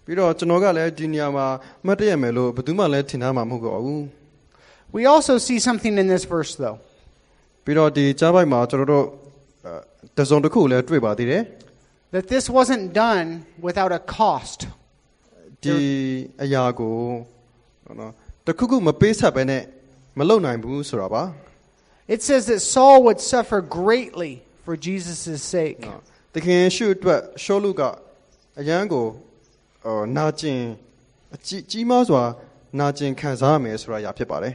ပြီးတော့ကျွန်တော်ကလည်းဒီနေရာမှာမတ်တရမယ်လို့ဘယ်သူမှလည်းထင်ထားမှာမဟုတ်ပါဘူး We also see something in this verse, though. ပြီးတော့ဒီကြားပိုက်မှာကျွန်တော်တို့အဲတစုံတစ်ခုလည်းတွေ့ပါသေးတယ် That this wasn't done without a cost. ဒီအရာကိုနော်တခုခုမပေးဆက်ပဲနဲ့မလုပ်နိုင်ဘူးဆိုတာပါ It says that Saul would suffer greatly for Jesus' sake. နော်တခင်ရှုအတွက်ရှောလူကအရန်ကိုအော်နာကျင်အကြီးကြီးမားစွာနာကျင်ခံစားရမယ်ဆိုတာအရာဖြစ်ပါတယ်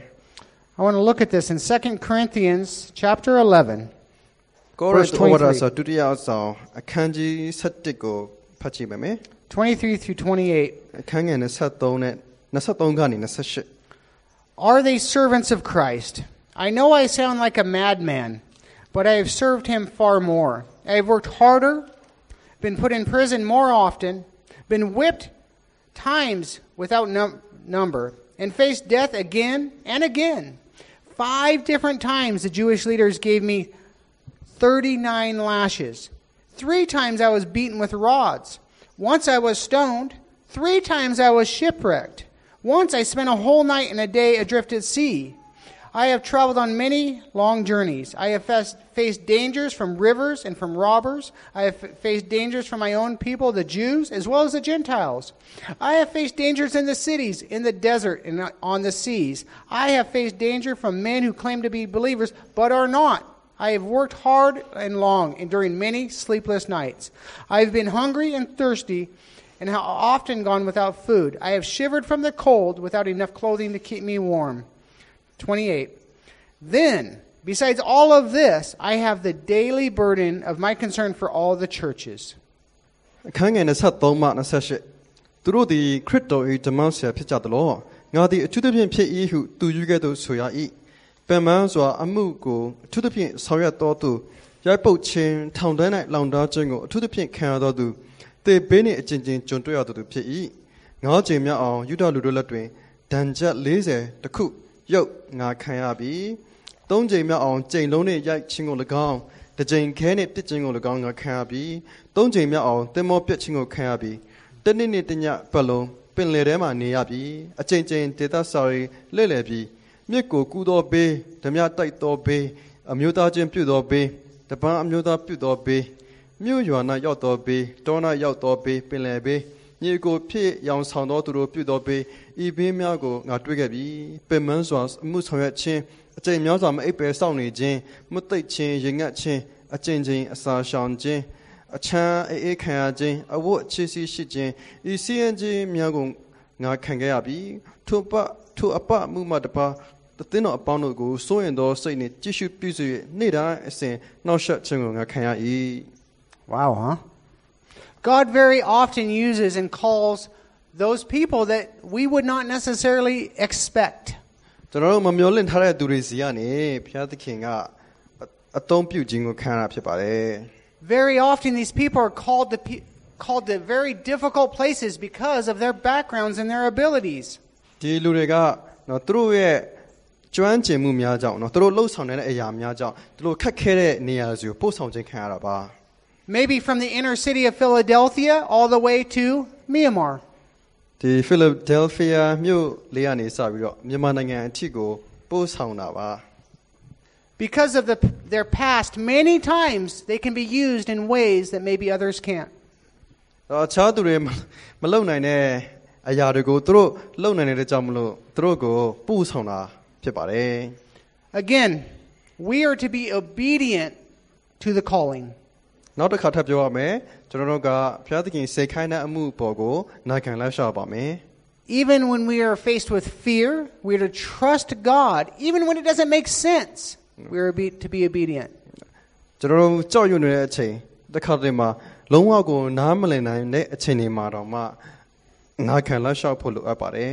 I want to look at this in 2 Corinthians chapter 11. ကောရ Verse စ်ဩဝါဒ 23. စာဒုတိယအဆောင်အခန်းကြီး7ကိုဖတ်ကြည့်ပါမယ် 23 through 28. အခန်းငယ်23နဲ့23ကနေ28 Are they servants of Christ? I know I sound like a madman, but I have served him far more. I have worked harder, been put in prison more often, been whipped times without num- number, and faced death again and again. Five different times the Jewish leaders gave me 39 lashes. Three times I was beaten with rods. Once I was stoned. Three times I was shipwrecked. Once I spent a whole night and a day adrift at sea. I have traveled on many long journeys. I have faced dangers from rivers and from robbers. I have faced dangers from my own people, the Jews, as well as the Gentiles. I have faced dangers in the cities, in the desert, and on the seas. I have faced danger from men who claim to be believers but are not. I have worked hard and long, enduring many sleepless nights. I have been hungry and thirsty, and have often gone without food. I have shivered from the cold without enough clothing to keep me warm. 28. Then, besides all of this, I have the daily burden of my concern for all the churches. အခန်းငယ်23မှ28သူတို့သည်ခရစ်တော်၏ဓမ္မဆရာဖြစ်ကြသလိုငါသည်အထူးသဖြင့်ဖြစ်၏ဟုသူယူခဲ့သို့ဆိုရ၏ ပင်မန်းစွာအမှုကိုအထူးသဖြင့်ဆောင်ရွက်တော်သူရိုက်ပုတ်ခြင်းထောင်တန်း၌လောင်တားခြင်းကိုအထူးသဖြင့်ခံရသောသူတေဘေးနှင့်အချင်းချင်းကြုံတွေ့ရသောသူဖြစ်၏ငါးချိန်မြောက်အောင်ယူဒလူတို့လက်တွင်ဒဏ်ချက်40တခုရုပ်ငါခံရပြီသုံးချိန်မြောက်အောင်ကြိမ်လုံးနှင့်ရိုက်ခြင်းကို၎င်းတစ်ချိန်ခဲနှင့်ပြစ်ခြင်းကို၎င်းငါခံရပြီသုံးချိန်မြောက်အောင်တင်မောပြစ်ခြင်းကိုခံရပြီတနေ့နေ့တညပတ်လုံးပင်လယ်ထဲမှာနေရပြီအချိန်ချင်းဒေသစာရီလဲ့လေပြီ မြစ်ကိုကူးသောဘေးဓမြတိုက်သောဘေးအမျိုးသားချင်းပြုသောဘေးတပန်းအမျိုးသားပြုသောဘေးမြို့ရွာ၌ရောက်သောဘေးတော၌ရောက်သောဘေးပင်လယ်ဘေးမြေကိုဖြစ်ရောင်ဆောင်သောသူတို့ပြုသောဘေးဤဘေးများကိုငါတွေ့ခဲ့ပြီပင်မန်းစွာအမှုဆောင်ရွက်ခြင်းအကျင့်များစွာမအိပ်ပယ်စောင့်နေခြင်းမသိပ်ခြင်းရင်ငတ်ခြင်းအကျင့်ချင်းအစာရှောင်ခြင်းအချမ်းအေးအေးခံရခြင်းအဝတ်ချီစီရှိခြင်းဤစီရင်ခြင်းများကိုငါခံခဲ့ရပြီထိုပထိုအပမှုမှတပါ တသင်းတော်အပေါင်းတို့ကိုစိုးရင်သောစိတ်နှင့်ကြည့်ရှုပြုစု၍နေ့တိုင်းအစဉ်နှောက်ယှက်ခြင်းကိုငါခံရ၏ Wow, huh? God very often uses and calls those people that we would not necessarily expect. ကျွန်တော်တို့မမျှော်လင့်ထားတဲ့သူတွေစီကနေဘုရားသခင်ကအအသုံးပြုခြင်းကိုခံရတာဖြစ်ပါတယ် Very often, these people are called to, pe- called to very difficult places because of their backgrounds and their abilities. ဒီလူတွေကနော်သူတို့ရဲ့ ကျွမ်းကျင်မှုများကြောင့်နော်သူတို့လှုပ်ဆောင်နေတဲ့အရာများကြောင့်သူတို့ခက်ခဲတဲ့နေရာတွေကိုပို့ဆောင်ခြင်းခံရတာပါ Maybe from the inner city of Philadelphia all the way to Myanmar. ဒီ Philadelphia မြို့လေးကနေစပြီးတော့မြန်မာနိုင်ငံအထိကိုပို့ဆောင်တာပါ Because of the, their past, many times they can be used in ways that maybe others can't. တော့အခြားသူတွေမမလုံနိုင်တဲ့အရာတွေကိုသူတို့လုံနိုင်တဲ့ကြောင့်မလို့သူတို့ကိုပို့ဆောင်တာ ဖြစ်ပါတယ် Again, we are to be obedient to the calling. နောက်တစ်ခါထပ်ပြောရမယ်ကျွန်တော်တို့ကဘုရားသခင်စေခိုင်းတဲ့အမှုပေါ်ကိုနာခံလိုက်ရှာပါမယ် Even when we are faced with fear, we are to trust God, even when it doesn't make sense. We are be- to be obedient. ကျွန်တော်တို့ကြောက်ရွံ့နေတဲ့အချိန်တစ်ခါတည်းမှာလုံးဝကိုနားမလည်နိုင်တဲ့အချိန်တွေမှာတော့မှနာခံလိုက်ရှာဖို့လိုအပ်ပါတယ်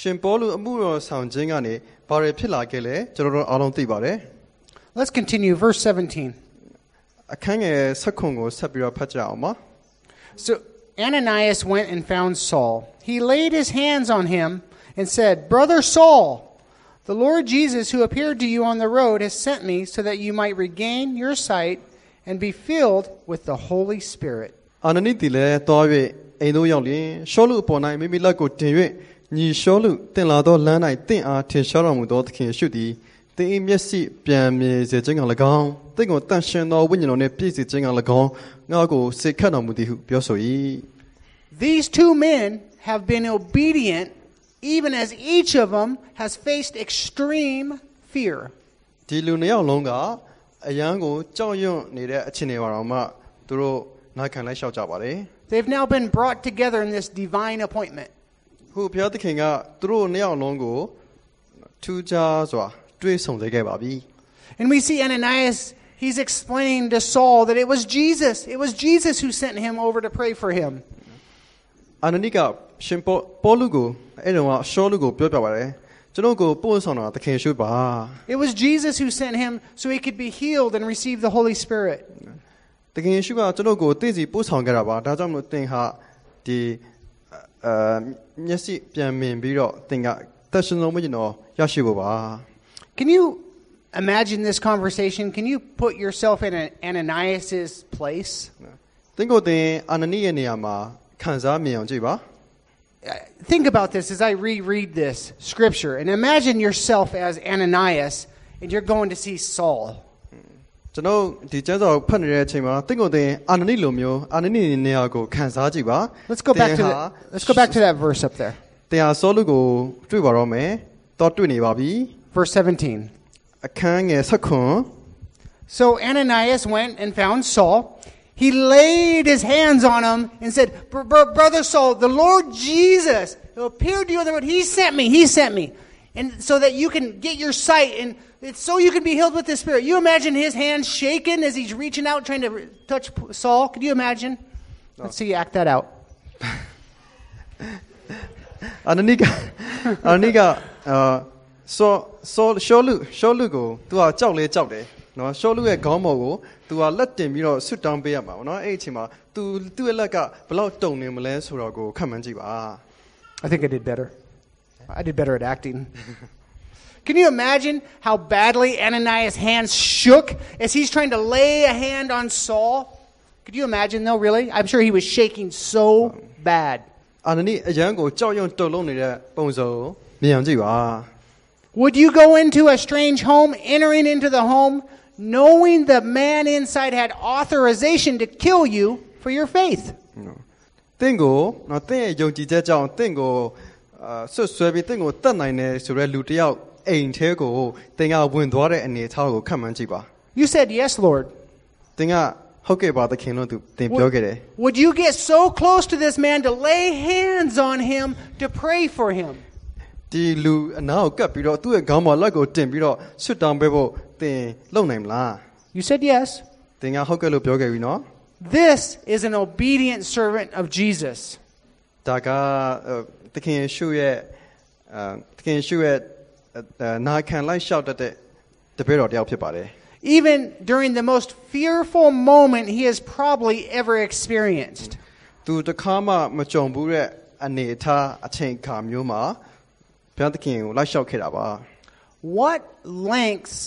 ရှင်ပေါလုအမှုတော်ဆောင်ခြင်းကနေဘာတွေဖြစ်လာခဲ့လဲကျွန်တော်တို့အားလုံးသိပါတယ် Let's continue, verse 17. အခန်းငယ်ဆက်ခွန်ကိုဆက်ပြီးတော့ဖတ်ကြအောင်ပါ So Ananias went and found Saul. He laid his hands on him and said, Brother Saul, the Lord Jesus, who appeared to you on the road, has sent me so that you might regain your sight and be filled with the Holy Spirit. အာနနိတီလည်းတွား၍အိမ်သို့ရောက်လျင်ရှောလုအပေါ်၌မိမိလက်ကိုတင်၍ ညီရှောလုတင်လာသောလမ်း၌တင့်အားထင်ရှားတော်မူသောသခင်ရှုသည်တင်း၏မျက်စိပြန်မြေစေခြင်းက၎င်းတင့်ကိုတန့်ရှင်းသောဝိညာဉ်တော်နှင့်ပြည့်စုံခြင်းက၎င်းငါ့ကိုစေခတ်တော်မူသည်ဟုပြောဆို၏ These two men have been obedient, even as each of them has faced extreme fear. ဒီလူနှစ်ယောက်လုံးကအယံကိုကြောက်ရွံ့နေတဲ့အခြေအနေပါတော့မှသူတို့နာခံလိုက်လျှောက်ကြပါတယ် They've now been brought together in this divine appointment. ခုဘုရားသခင်ကသူတို့နှစ်ယောက်လုံးကိုထူးခြားစွာတွေးဆုံစေခဲ့ပါပြီ And we see Ananias, he's explaining to Saul that it was Jesus. It was Jesus who sent him over to pray for him. အာနနိကရှင်ပေါပေါလုကိုအဲ့တော့ကရှောလုကိုပြောပြပါတယ်ကျွန်တော်ကိုပို့ဆောင်တာသခင်ရှုပါ It was Jesus who sent him so he could be healed and receive the Holy Spirit. သခင်ရှုကကျွန်တော်ကိုတည်စီပို့ဆောင်ခဲ့တာပါဒါကြောင့်မလို့သင်ဟာဒီ အာမျက်စိပြန်မြင်ပြီးတော့သင်ကသက်ရှင်လုံးမကျင်တော့ရရှိဖို့ပါ Can you imagine this conversation? Can you put yourself in an Ananias's place? သင်ကိုသင်အာနနိရဲ့နေရာမှာခံစားမြင်အောင်ကြည့်ပါ Uh, Think about this as I reread this scripture and imagine yourself as Ananias and you're going to see Saul. ကျွန်တော်ဒီကျမ်းစာကိုဖတ်နေတဲ့အချိန်မှာသင်ကိုသင်အာနနိလိုမျိုးအာနနိနေရာကိုခံစားကြည့်ပါ Let's go back to သင်ဟာ the, let's go back to that verse up there. သင်ဟာဆောလုကိုတွေ့ပါတော့မယ်တော့တွေ့နေပါပြီ Verse 17. အခန်းငယ်ဆက်ခွန် So Ananias went and found Saul. he laid his hands on him and said, "Br- br- Brother Saul, the Lord Jesus who appeared to you on the road, he sent me, he sent me. And so that you can get your sight and it's so you can be healed with the Spirit. You imagine his hands shaking as he's reaching out trying to touch Saul? Could you imagine? Let's see you act that out. <laughs> အာနနိကအာနနိကအာဆောဆောရှောလူရှောလူကို तू ကကြောက်လဲကြောက်တယ်နော်ရှောလူရဲ့ခေါင်းပေါ်ကို तू ကလက်တင်ပြီးတော့ဆွတ်တောင်းပေးရမှာပေါ့နော်အဲ့အချိန်မှာ तू သူ့ရဲ့လက်ကဘယ်လောက်တုံနေမလဲဆိုတော့ကိုခက်မှန်းကြည့်ပါ I think I did better. I did better at acting. Can you imagine how badly Ananias' hands shook as he's trying to lay a hand on Saul? Could you imagine, though, really? I'm sure he was shaking so bad. အာနနိအရန်ကိုကြောက်ရွံ့တုန်လုံးနေတဲ့ပုံစံကိုမြင်အောင်ကြည့်ပါ Would you go into a strange home, entering into the home, knowing the man inside had authorization to kill you for your faith? တင့်ကိုနော်တင့်ရဲ့ယုံကြည်ချက်ကြောင့်တင့်ကို အာဆွတ်ဆွဲပြီးတင့်ကိုတတ်နိုင်တယ်ဆိုတဲ့လူတစ်ယောက်အိမ်ထဲကိုတင်ကဝင်သွားတဲ့အနေအထားကိုခက်မှန်းကြည့်ပါ You said, Yes, Lord. တင်ကဟုတ်ကဲ့ပါသခင်လို့သူတင်ပြောခဲ့တယ် Would you get so close to this man to lay hands on him to pray for him? ဒီလူအနာကိုကပ်ပြီးတော့သူ့ရဲ့ခေါင်းပေါ်လက်ကိုတင်ပြီးတော့ဆွတ်တောင်းပေးဖို့တင်လုံနိုင်မလား You said yes. တင်ကဟုတ်ကဲ့လို့ပြောခဲ့ပြီနော် This is an obedient servant of Jesus. ဒါကအဲ့ သခင်ယေရှုရဲ့အာသခင်ယေရှုရဲ့အာနာခံလိုက်လျှောက်တတ်တဲ့တပည့်တော်တစ်ယောက်ဖြစ်ပါတယ် Even during the most fearful moment he has probably ever experienced. သူတစ်ခါမှမကြုံဘူးတဲ့အနေအထားအချိန်အခါမျိုးမှာဘုရားသခင်ကိုလိုက်လျှောက်ခဲ့တာပါ What lengths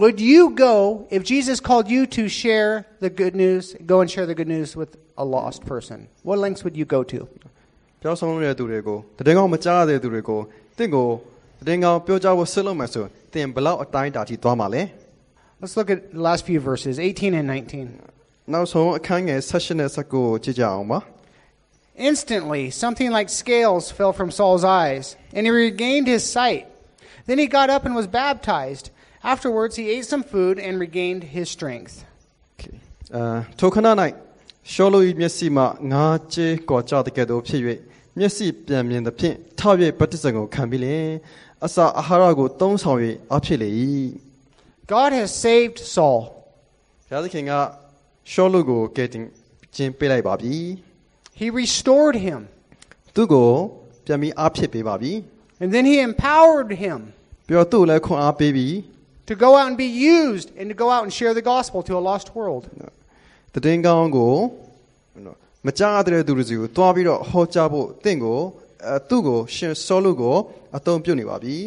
would you go if Jesus called you to share the good news, go and share the good news with a lost person? What lengths would you go to? ပြောဆုံးတဲ့သူတွေကိုတည်ငောင်းမကြားတဲ့သူတွေကိုတင့်ကိုတည်ငောင်းပြောကြဖို့ဆက်လုပ်မှဆိုတင်ဘလောက်အတိုင်းတာထိသွားမှာလဲ Let's look at the last few verses, 18 and 19. နောက်ဆုံးအခန်းငယ်16နဲ့19ကိုကြည့်ကြအောင်ပါ Instantly, something like scales fell from Saul's eyes, and he regained his sight. Then he got up and was baptized. Afterwards, he ate some food and regained his strength. အာထိုခဏ၌ရှောလု၏မျက်စိမှငါးကျဲကော်ကြတဲ့ကဲ့သို့ဖြစ်၍ မျက်စိပြန်မြင်သဖြင့်ထ၍ဗတ္တိဇံကိုခံပြီးလင်အစာအာဟာရကိုသုံးဆောင်၍အဖြစ်လေ၏ God has saved Saul. ဘုရားသခင်ကရှောလုကိုကယ်တင်ခြင်းပေးလိုက်ပါပြီ He restored him, သူကိုပြန်ပြီးအဖြစ်ပေးပါပြီ and then he empowered him ပြီးတော့သူ့ကိုလည်းခွန်အားပေးပြီး to go out and be used and to go out and share the gospel to a lost world. တည်င်းကောင်းကို မကြားတဲ့သူတွေစီကိုတွားပြီးတော့ဟောကြားဖို့တင့်ကိုအဲသူ့ကိုရှင်ဆောလုကိုအသုံးပြုနေပါပြီ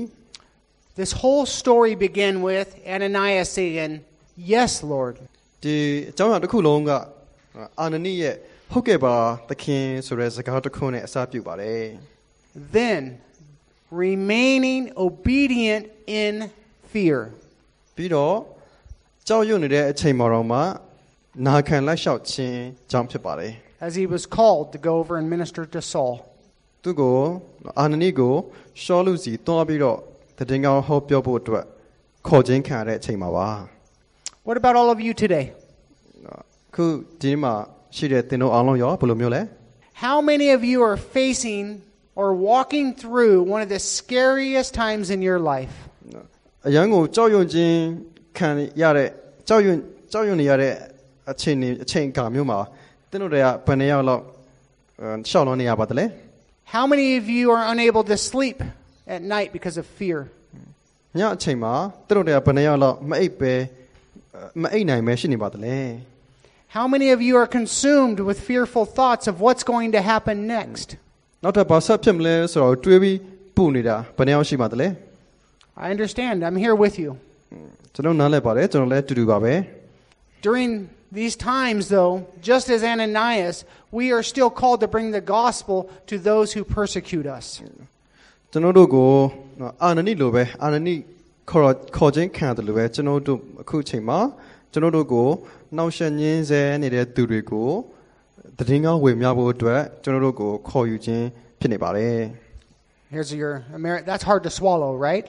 This whole story began with Ananias saying, Yes, Lord. ဒီအကြောင်းအရာတစ်ခုလုံးကအာနနိရဲ့ဟုတ်ကဲ့ပါသခင်ဆိုတဲ့စကားတစ်ခုနဲ့အစပြုပါတယ် Then, remaining obedient in fear. ပြီးတော့ကြောက်ရွံ့နေတဲ့အချိန်မှာတော့မှနာခံလိုက်လျှောက်ခြင်းကြောင့်ဖြစ်ပါတယ် as he was called to go over and minister to Saul. သူကိုအာနနိကိုရှောလုစီတွားပြီးတော့တည်င်းကောင်းဟောပြောဖို့အတွက်ခေါ်ခြင်းခံရတဲ့အချိန်မှာပါ What about all of you today? ခုဒီမှာရှိတဲ့သင်တို့အားလုံးရောဘယ်လိုမျိုးလဲ How many of you are facing or walking through one of the scariest times in your life? အရန်ကိုကြောက်ရွံ့ခြင်းခံရတဲ့ကြောက်ရွံ့ကြောက်ရွံ့နေရတဲ့အချိန်နေအချိန်အခါမျိုးမှာ သင်တို့တွေကဘယ်နှစ်ယောက်လောက်အဲရှောက်လွန်နေရပါသလဲ How many of you are unable to sleep at night because of fear? ညအချိန်မှာသင်တို့တွေကဘယ်နှစ်ယောက်လောက်မအိပ်ပဲအဲမအိပ်နိုင်ပဲရှိနေပါသလဲ How many of you are consumed with fearful thoughts of what's going to happen next? နောက်ထပ်ဘာဆက်ဖြစ်မလဲဆိုတော့တွေးပြီးပူနေတာဘယ်နှစ်ယောက်ရှိပါသလဲ I understand. I'm here with you. ကျွန်တော်နားလဲပါတယ်ကျွန်တော်လည်းတူတူပါပဲ During these times, though, just as Ananias, we are still called to bring the gospel to those who persecute us. ကျွန်တော်တို့ကိုနော်အာနနိလိုပဲအာနနိခေါ်ခေါ်ခြင်းခံရတယ်လို့ပဲကျွန်တော်တို့အခုချိန်မှာကျွန်တော်တို့ကိုနှောက်ယှက်ညင်းဆဲနေတဲ့သူတွေကိုတည်င်းကောင်းဝေမျှဖို့အတွက်ကျွန်တော်တို့ကိုခေါ်ယူခြင်းဖြစ်နေပါတယ် Here's your Ameri- That's hard to swallow, right?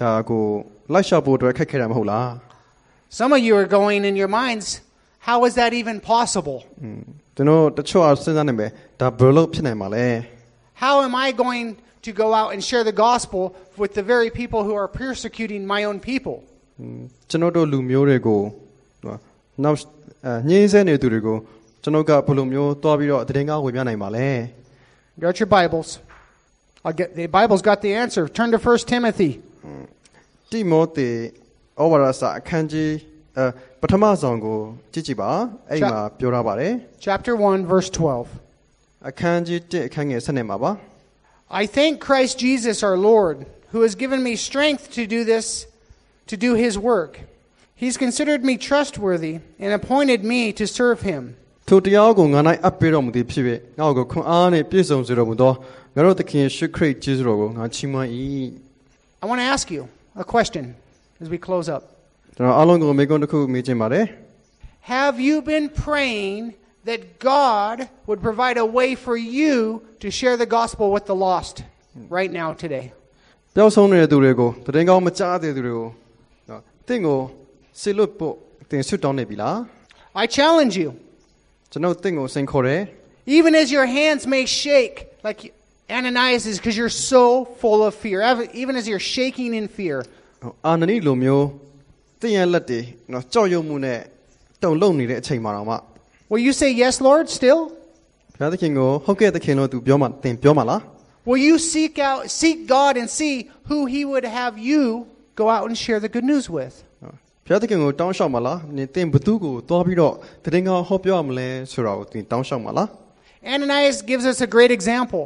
ဒါကိုလိုက်လျှောက်ဖို့အတွက်ခက်ခဲတာမဟုတ်လား Some of you are going in your minds, How is that even possible? ကျွန်တော်တချို့အားစဉ်းစားနေမယ်ဒါဘယ်လိုလုပ်ဖြစ်နိုင်မှာလဲ How am I going to go out and share the gospel with the very people who are persecuting my own people? ကျွန်တော်တို့လူမျိုးတွေကိုဟိုနောက်အဲညှင်းဆဲနေသူတွေကိုကျွန်တော်ကဘယ်လိုမျိုးတွားပြီးတော့သတင်းကားဝေမျှနိုင်မှာလဲ Got your Bibles. I'll get, the Bible's got the answer. Turn to 1 Timothy. တိမောသေဩဝါဒစာအခန်းကြီးအဲ ပထမဆုံးကိုကြည့်ကြည့်ပါအဲ့မှာပြောထားပါတယ် chapter 1, verse 12. အခန်းကြီး1အခန်းငယ်7မှာပါ I thank Christ Jesus our Lord, who has given me strength to do this, to do his work. He's considered me trustworthy and appointed me to serve him. ထိုတရားကိုငါ၌အပ်ပေးတော်မူသည်ဖြစ်၍ငါ့ကိုခွန်အားနှင့်ပြည့်စုံစေတော်မူသောငါတို့သခင်ရှုခရစ်ကျေးဇူးတော်ကိုငါချီးမွမ်း၏ I want to ask you a question as we close up. ကျွန်တော်အားလုံးကိုမေးခွန်းတစ်ခုမေးချင်ပါတယ် Have you been praying that God would provide a way for you to share the gospel with the lost right now, today? ပျောက်ဆုံးနေတဲ့သူတွေကိုသတင်းကောင်းမကြားတဲ့သူတွေကိုနော်တင့်ကိုဆေလွတ်ဖို့တင်ဆွတ်တောင်းနေပြီလား I challenge you, ကျွန်တော်တင့်ကိုစိန်ခေါ်တယ် even as your hands may shake, like Ananias is, because you're so full of fear, even as you're shaking in fear. ဟိုအာနနီလိုမျိုး တင့်ရဲ့လက်တွေနော်ကြောက်ရွံ့မှုနဲ့တုန်လှုပ်နေတဲ့အချိန်မှာတော့မှ Will you say, Yes, Lord, still? ဘုရားသခင်ကိုဟုတ်ကဲ့သခင်လို့သူပြောမှတင်ပြောမှလား Will you seek out, seek God and see who He would have you go out and share the good news with? ဘုရားသခင်ကိုတောင်းလျှောက်မှလားနင်တင်ဘသူကိုတွားပြီးတော့သတင်းကောင်းဟောပြောရမလဲဆိုတာကိုတင်တောင်းလျှောက်မှလား Ananias gives us a great example.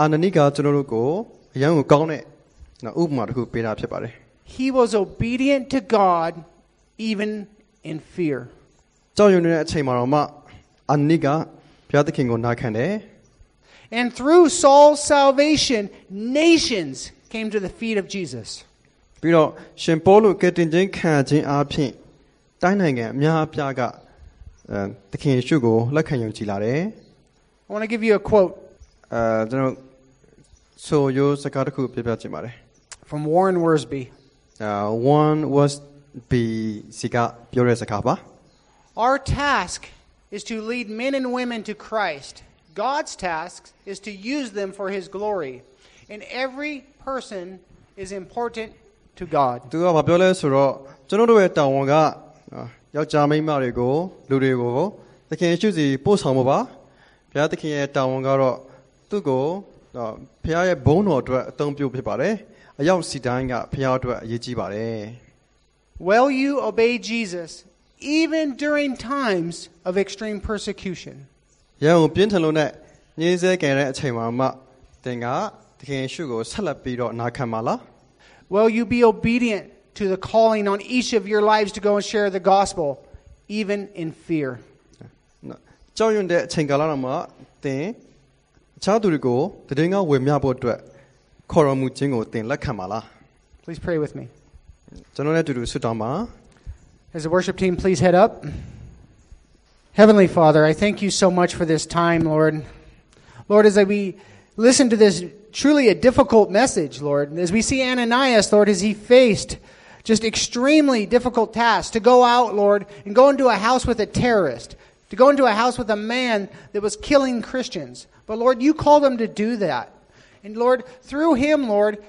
အာနနီကကျွန်တော်တို့ကိုအရန်ကိုကောင်းတဲ့နော်ဥပမာတစ်ခုပေးတာဖြစ်ပါတယ် he was obedient to God even in fear. ကြောက်ရွံ့နေတဲ့အချိန်မှာတော့မှအန်နီကဘုရားသခင်ကိုနားခံတယ် And through Saul's salvation nations came to the feet of Jesus. ပြီးတော့ရှင်ပေါလုကတင်ချင်းခံခြင်းအပြင်တိုင်းနိုင်ငံအများအပြားကသခင်ယေရှုကိုလက်ခံယုံကြည်လာတယ် I want to give you a quote အဲကျွန်တော်ဆိုရိုးစကားတစ်ခုပြပြချင်ပါတယ် From Warren Wiersbe အဲ one was be စီကပြောတဲ့စကားပါ Our task is to lead men and women to Christ. God's task is to use them for His glory. And every person is important to God. သူကဘာပြောလဲဆိုတော့ကျွန်တော်တို့ရဲ့တာဝန်ကအာယောက်ျားမိန်းမတွေကိုလူတွေကိုသခင်ယေရှုစီပို့ဆောင်ဖို့ပါဘုရားသခင်ရဲ့တာဝန်ကတော့သူ့ကိုအာဘုရားရဲ့ဘုန်းတော်အတွက်အသုံးပြုဖြစ်ပါတယ် အရောက်စီတိုင်းကဘုရားအတွက်အရေးကြီးပါတယ် Will you obey Jesus even during times of extreme persecution? ရန်ကိုပြင်းထန်လို့နဲ့ညင်းဆဲကြံတဲ့အချိန်မှာမှသင်ကသခင်ယေရှုကိုဆက်လက်ပြီးတော့နာခံပါလား Will you be obedient to the calling on each of your lives to go and share the gospel, even in fear? နော်ကြောက်ရွံ့တဲ့အချိန်ကာလတော့မှသင်အခြားသူတွေကိုတည်ငါဝေမျှဖို့အတွက် ခေါ်တော်မူခြင်းကိုသင်လက်ခံပါလား Please pray with me. ကျွန်တော်လည်းအတူတူဆွတောင်းပါ As the worship team, please head up. Heavenly Father, I thank you so much for this time, Lord. Lord, as we listen to this truly a difficult message, Lord, as we see Ananias, Lord, as he faced just extremely difficult tasks to go out, Lord, and go into a house with a terrorist, to go into a house with a man that was killing Christians. But Lord, you called him to do that. And Lord, through him, Lord,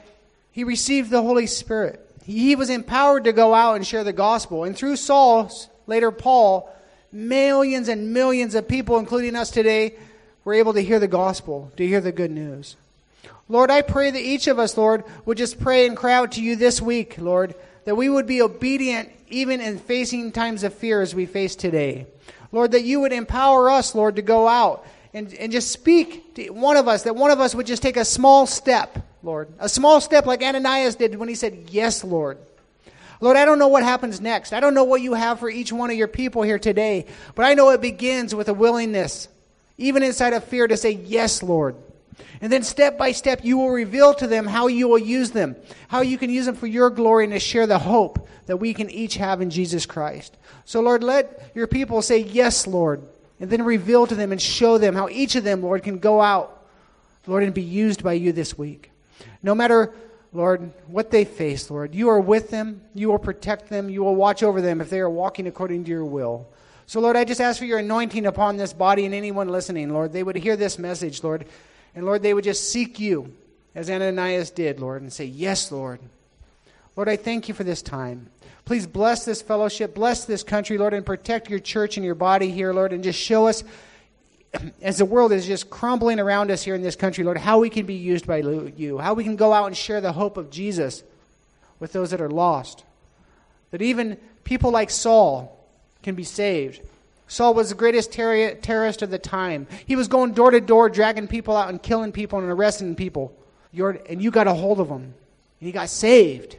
he received the Holy Spirit. He was empowered to go out and share the gospel. And through Saul, later Paul, millions and millions of people, including us today, were able to hear the gospel, to hear the good news. Lord, I pray that each of us, Lord, would just pray and cry out to you this week, Lord, that we would be obedient even in facing times of fear as we face today. Lord, that you would empower us, Lord, to go out and, and just speak to one of us, that one of us would just take a small step, Lord. A small step like Ananias did when he said, Yes, Lord. Lord, I don't know what happens next. I don't know what you have for each one of your people here today, but I know it begins with a willingness, even inside of fear, to say, Yes, Lord. And then step by step, you will reveal to them how you will use them, how you can use them for your glory and to share the hope that we can each have in Jesus Christ. So, Lord, let your people say, Yes, Lord, and then reveal to them and show them how each of them, Lord, can go out, Lord, and be used by you this week. No matter, Lord, what they face, Lord, you are with them, you will protect them, you will watch over them if they are walking according to your will. So, Lord, I just ask for your anointing upon this body and anyone listening, Lord. They would hear this message, Lord. And, Lord, they would just seek you as Ananias did, Lord, and say, Yes, Lord. Lord, I thank you for this time. Please bless this fellowship, bless this country, Lord, and protect your church and your body here, Lord, and just show us, <clears throat> as the world is just crumbling around us here in this country, Lord, how we can be used by you, how we can go out and share the hope of Jesus with those that are lost. That even people like Saul, can be saved. Saul was the greatest ter- terrorist of the time. He was going door to door, dragging people out and killing people and arresting people. You're, and you got a hold of him. And he got saved.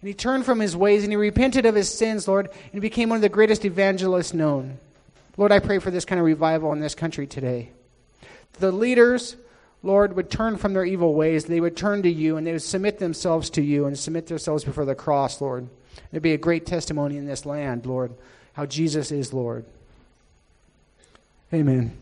And he turned from his ways and he repented of his sins, Lord, and became one of the greatest evangelists known. Lord, I pray for this kind of revival in this country today. The leaders, Lord, would turn from their evil ways. They would turn to you and they would submit themselves to you and submit themselves before the cross, Lord. There'd be a great testimony in this land, Lord how Jesus is Lord. Amen.